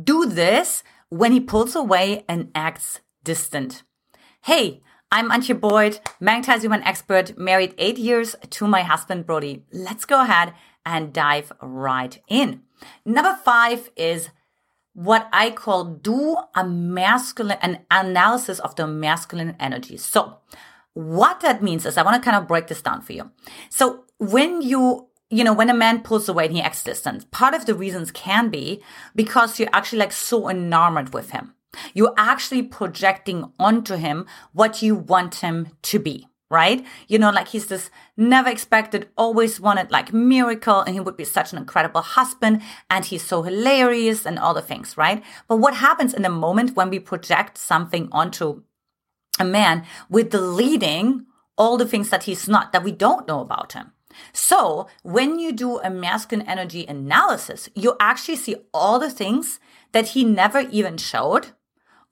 Do this when he pulls away and acts distant. Hey, I'm Antia Boyd, magnetized human expert, married eight years to my husband Brody. Let's go ahead and dive right in. Number five is what I call do a masculine, an analysis of the masculine energy. So what that means is I want to kind of break this down for you. So when you you know, when a man pulls away and he acts distant, part of the reasons can be because you're actually like so enamored with him. You're actually projecting onto him what you want him to be, right? You know, like he's this never expected, always wanted like miracle and he would be such an incredible husband and he's so hilarious and all the things, right? But what happens in the moment when we project something onto a man with deleting all the things that he's not, that we don't know about him? So when you do a masculine energy analysis, you actually see all the things that he never even showed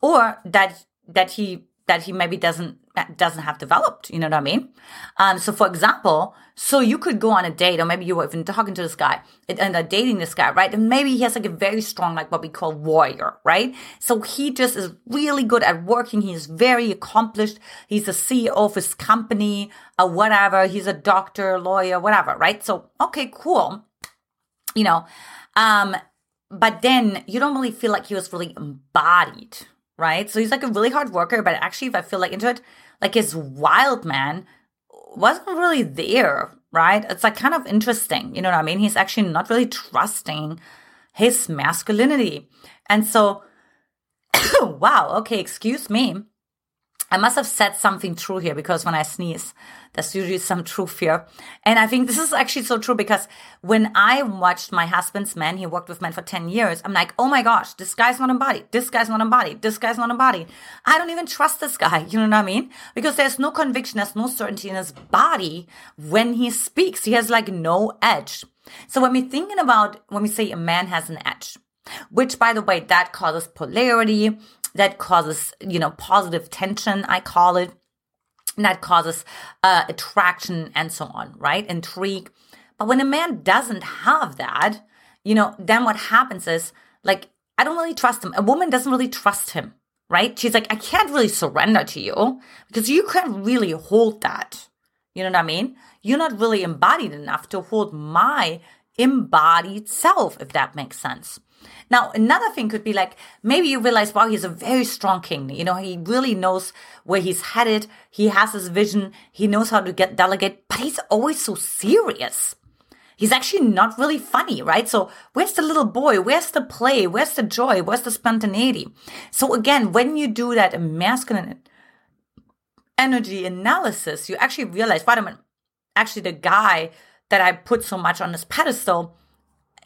or that, that he, that he maybe doesn't doesn't have developed. You know what I mean? Um, so for example, so you could go on a date, or maybe you were even talking to this guy and uh, dating this guy, right? And maybe he has like a very strong, like what we call warrior, right? So he just is really good at working. He's very accomplished. He's the CEO of his company, or whatever. He's a doctor, lawyer, whatever, right? So okay, cool. You know, um, but then you don't really feel like he was really embodied, right? So he's like a really hard worker, but actually, if I feel like into it, like his wild man wasn't really there, right? It's like kind of interesting. You know what I mean? He's actually not really trusting his masculinity. And so, wow, okay, excuse me. I must have said something true here because when I sneeze, there's usually some truth here. And I think this is actually so true because when I watched my husband's men, he worked with men for 10 years. I'm like, oh my gosh, this guy's not embodied. This guy's not embodied. This guy's not embodied. I don't even trust this guy. You know what I mean? Because there's no conviction, there's no certainty in his body when he speaks. He has like no edge. So when we're thinking about, when we say a man has an edge, which by the way, that causes polarity, that causes, you know, positive tension, I call it. That causes uh, attraction and so on, right? Intrigue. But when a man doesn't have that, you know, then what happens is like, I don't really trust him. A woman doesn't really trust him, right? She's like, I can't really surrender to you because you can't really hold that. You know what I mean? You're not really embodied enough to hold my embodied self, if that makes sense. Now, another thing could be like maybe you realize, wow, he's a very strong king. You know, he really knows where he's headed. He has his vision. He knows how to get delegate, but he's always so serious. He's actually not really funny, right? So where's the little boy? Where's the play? Where's the joy? Where's the spontaneity? So again, when you do that masculine energy analysis, you actually realize, wait a minute, actually the guy that I put so much on this pedestal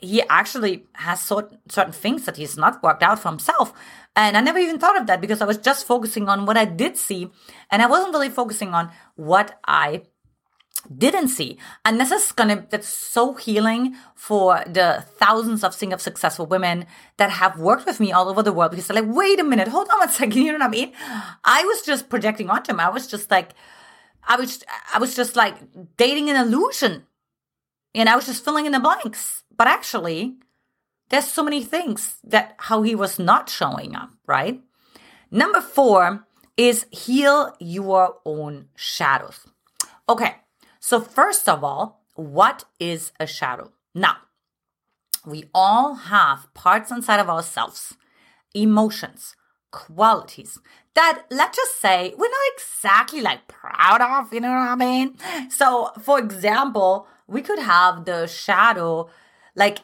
he actually has certain things that he's not worked out for himself. And I never even thought of that because I was just focusing on what I did see. And I wasn't really focusing on what I didn't see. And this is gonna, that's so healing for the thousands of single successful women that have worked with me all over the world because they're like, wait a minute, hold on a second. You know what I mean? I was just projecting onto him. I was just like, I was, I was just like dating an illusion. And I was just filling in the blanks. But actually, there's so many things that how he was not showing up, right? Number four is heal your own shadows. Okay, so first of all, what is a shadow? Now, we all have parts inside of ourselves, emotions, qualities that let's just say we're not exactly like proud of, you know what I mean? So, for example, we could have the shadow like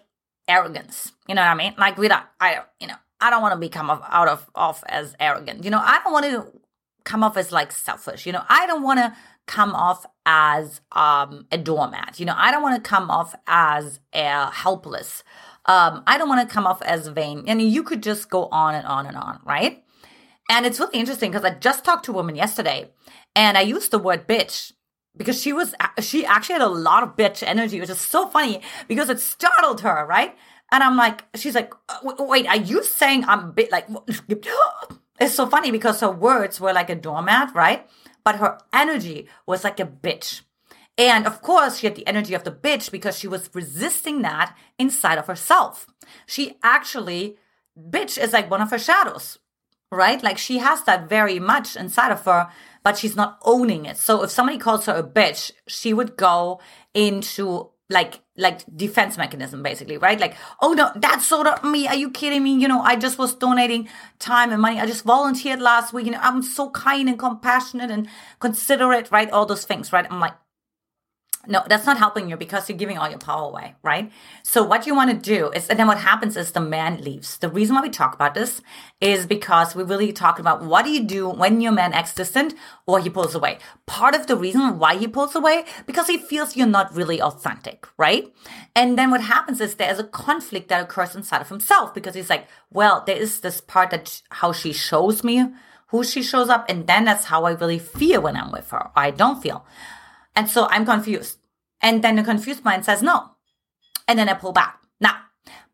arrogance. You know what I mean? Like we don't, I, don't, you know, I don't want to become out of off as arrogant. You know, I don't want to come off as like selfish. You know, I don't want to come off as um, a doormat. You know, I don't want to come off as a helpless. Um, I don't want to come off as vain. And you could just go on and on and on, right? And it's really interesting because I just talked to a woman yesterday and I used the word bitch because she was she actually had a lot of bitch energy, which is so funny because it startled her, right? And I'm like, she's like, uh, wait, are you saying I'm bit like? It's so funny because her words were like a doormat, right? But her energy was like a bitch. And of course, she had the energy of the bitch because she was resisting that inside of herself. She actually bitch is like one of her shadows, right? Like she has that very much inside of her, but she's not owning it. So if somebody calls her a bitch, she would go into like like defense mechanism basically right? Like oh no that's sort of me. Are you kidding me? You know i just was donating time and money. I just volunteered last week. Know i'm so kind and compassionate and considerate right? All those things right? I'm like no, that's not helping you because you're giving all your power away, right? So what you want to do is, and then what happens is the man leaves. The reason why we talk about this is because we really talk about what do you do when your man acts distant or he pulls away. Part of the reason why he pulls away because he feels you're not really authentic, right? And then what happens is there's a conflict that occurs inside of himself because he's like, well, there is this part that how she shows me who she shows up, and then that's how I really feel when I'm with her. I don't feel. And so I'm confused. And then the confused mind says no. And then I pull back. Now,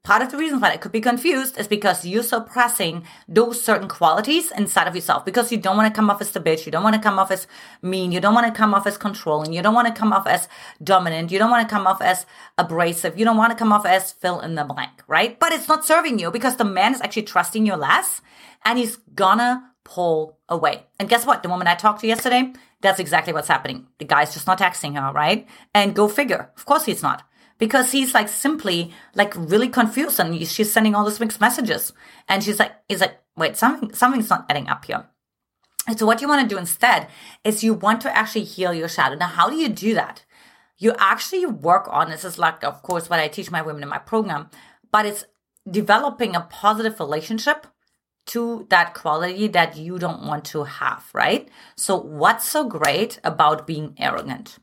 part of the reason why I could be confused is because you're suppressing those certain qualities inside of yourself because you don't want to come off as the bitch. You don't want to come off as mean. You don't want to come off as controlling. You don't want to come off as dominant. You don't want to come off as abrasive. You don't want to come off as fill in the blank, right? But it's not serving you because the man is actually trusting you less and he's gonna pull away. And guess what? The woman I talked to yesterday, that's exactly what's happening. The guy's just not texting her, right? And go figure. Of course he's not. Because he's like simply like really confused and she's sending all these mixed messages. And she's like, he's like, wait, something, something's not adding up here. And so what you want to do instead is you want to actually heal your shadow. Now, how do you do that? You actually work on, this is like, of course, what I teach my women in my program, but it's developing a positive relationship to that quality that you don't want to have, right? So, what's so great about being arrogant?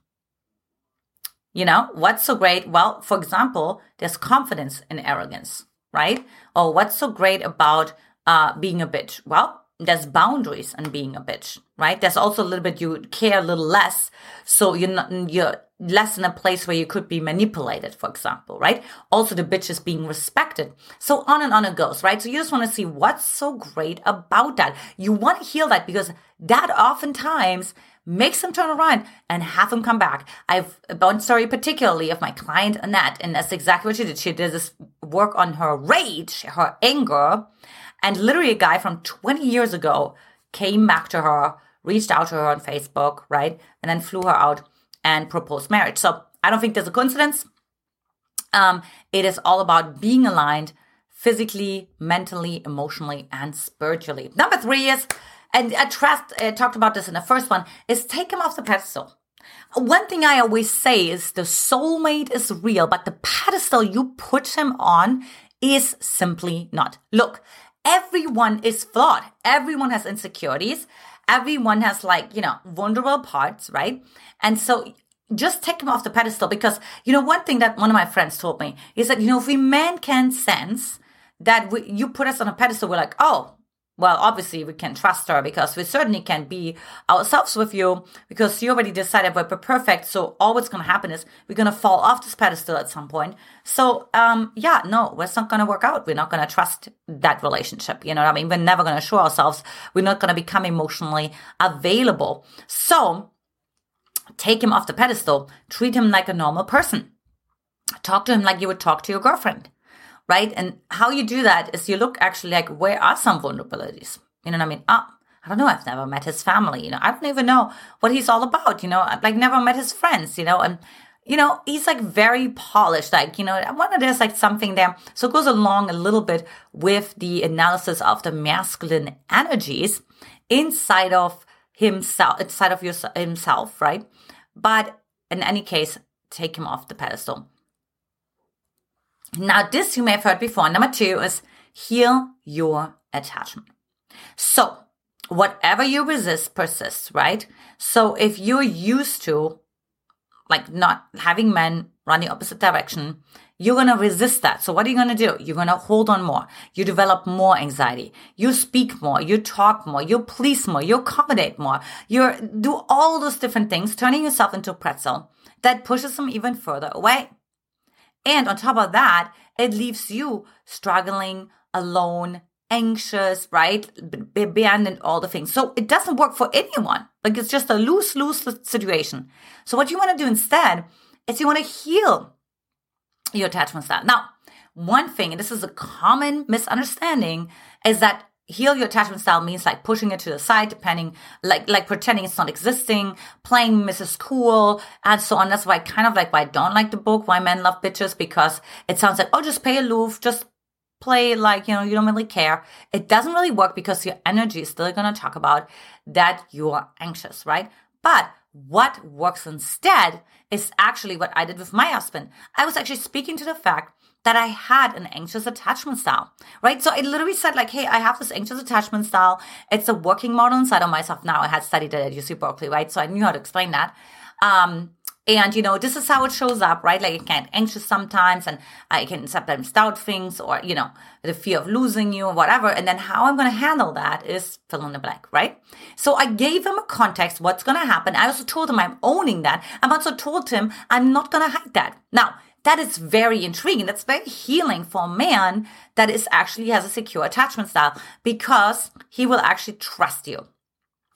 You know, what's so great? Well, for example, there's confidence in arrogance, right? Or what's so great about uh, being a bitch? Well, there's boundaries in being a bitch, right? There's also a little bit you care a little less, so you're not you're less in a place where you could be manipulated, for example, right? Also, the bitch is being respected. So on and on it goes, right? So you just want to see what's so great about that. You want to heal that because that oftentimes makes them turn around and have them come back. I've one story particularly of my client Annette, and that's exactly what she did. She did this work on her rage, her anger, and literally a guy from 20 years ago came back to her, reached out to her on Facebook, right? And then flew her out and proposed marriage. So I don't think there's a coincidence. Um, it is all about being aligned physically, mentally, emotionally, and spiritually. Number three is, and I trust, I talked about this in the first one, is take him off the pedestal. One thing I always say is the soulmate is real, but the pedestal you put him on is simply not. Look, everyone is flawed. Everyone has insecurities. Everyone has like, you know, vulnerable parts, right? And so just take him off the pedestal because, you know, one thing that one of my friends told me is that, you know, if we men can sense that we, you put us on a pedestal, we're like, oh, well, obviously we can trust her because we certainly can be ourselves with you because you already decided we're perfect. So all what's going to happen is we're going to fall off this pedestal at some point. So, um, yeah, no, it's not going to work out. We're not going to trust that relationship. You know what I mean? We're never going to show ourselves. We're not going to become emotionally available. So take him off the pedestal. Treat him like a normal person. Talk to him like you would talk to your girlfriend right? And how you do that is you look actually like where are some vulnerabilities? You know what I mean? Ah, I don't know. I've never met his family. You know, I don't even know what he's all about. You know, I've like never met his friends. You know, and you know he's like very polished. Like you know, I wonder there's like something there. So it goes along a little bit with the analysis of the masculine energies inside of himself, inside of yourself, himself, right? But in any case, take him off the pedestal. Now, this you may have heard before. Number two is heal your attachment. So, whatever you resist persists, right? So, if you're used to like not having men run the opposite direction, you're going to resist that. So what are you going to do? You're going to hold on more. You develop more anxiety. You speak more. You talk more. You please more. You accommodate more. You do all those different things, turning yourself into a pretzel that pushes them even further away. And on top of that, it leaves you struggling, alone, anxious, right? Abandoned, all the things. So it doesn't work for anyone. Like it's just a lose lose situation. So what you want to do instead is you want to heal your attachment style. Now, one thing, and this is a common misunderstanding, is that heal your attachment style means like pushing it to the side depending like like pretending it's not existing playing mrs cool and so on. That's why kind of like why i don't like the book why men love bitches because it sounds like oh just pay aloof just play like you know you don't really care. It doesn't really work because your energy is still going to talk about that you're anxious right? But what works instead is actually what i did with my husband. I was actually speaking to the fact that I had an anxious attachment style, right? So I literally said like, hey, I have this anxious attachment style. It's a working model inside of myself now. I had studied it at UC Berkeley, right? So I knew how to explain that. Um, and you know, this is how it shows up, right? Like I get anxious sometimes and I can sometimes doubt things or, you know, the fear of losing you or whatever. And then how I'm going to handle that is fill in the blank, right? So I gave him a context, what's going to happen. I also told him I'm owning that. I also told him I'm not going to hide that. Now, that is very intriguing. That's very healing for a man that is actually has a secure attachment style because he will actually trust you.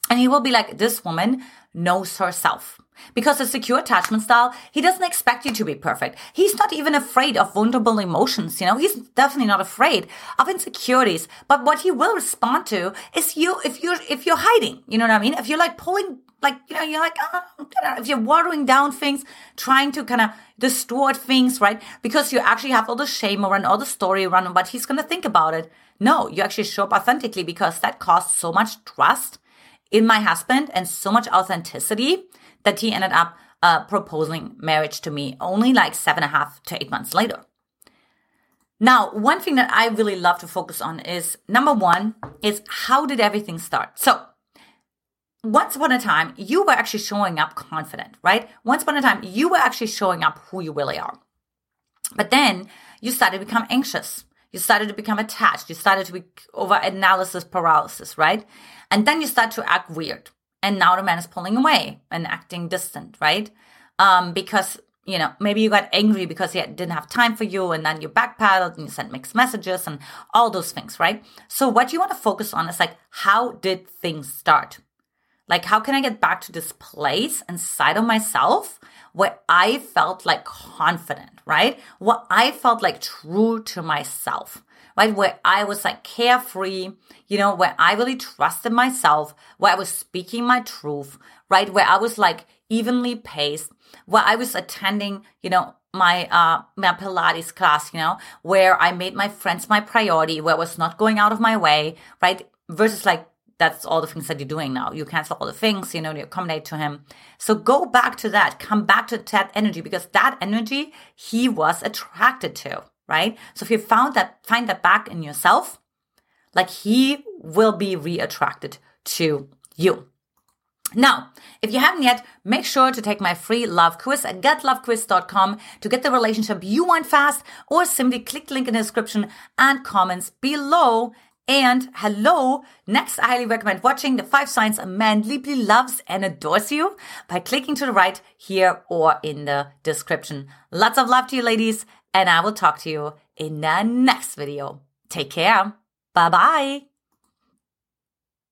And he will be like, this woman knows herself. Because a secure attachment style, he doesn't expect you to be perfect. He's not even afraid of vulnerable emotions, you know? He's definitely not afraid of insecurities. But what he will respond to is you if you're if you're hiding, you know what I mean? If you're like pulling like you know you're like oh, if you're watering down things trying to kind of distort things right? Because you actually have all the shame around all the story around what he's going to think about it. No you actually show up authentically because that cost so much trust in my husband and so much authenticity that he ended up uh, proposing marriage to me only like seven and a half to eight months later. Now, one thing that I really love to focus on is number one is how did everything start? So once upon a time, you were actually showing up confident, right? Once upon a time, you were actually showing up who you really are. But then you started to become anxious. You started to become attached. You started to be over analysis paralysis, right? And then you start to act weird. And now the man is pulling away and acting distant, right? Um, because, you know, maybe you got angry because he didn't have time for you and then you backpedaled and you sent mixed messages and all those things, right? So what you want to focus on is like, how did things start? Like, how can I get back to this place inside of myself where I felt like confident, right? What I felt like true to myself, right? Where I was like carefree, you know, where I really trusted myself, where I was speaking my truth, right? Where I was like evenly paced, where I was attending, you know, my uh my Pilates class, you know, where I made my friends my priority, where I was not going out of my way, right? Versus like that's all the things that you're doing now. You cancel all the things, you know, you accommodate to him. So go back to that, come back to that energy because that energy he was attracted to, right? So if you found that, find that back in yourself, like he will be re-attracted to you. Now, if you haven't yet, make sure to take my free love quiz at getlovequiz.com to get the relationship you want fast, or simply click the link in the description and comments below and hello, next I highly recommend watching The Five Signs a Man Deeply Loves and Adores You by clicking to the right here or in the description. Lots of love to you ladies and I will talk to you in the next video. Take care. Bye bye.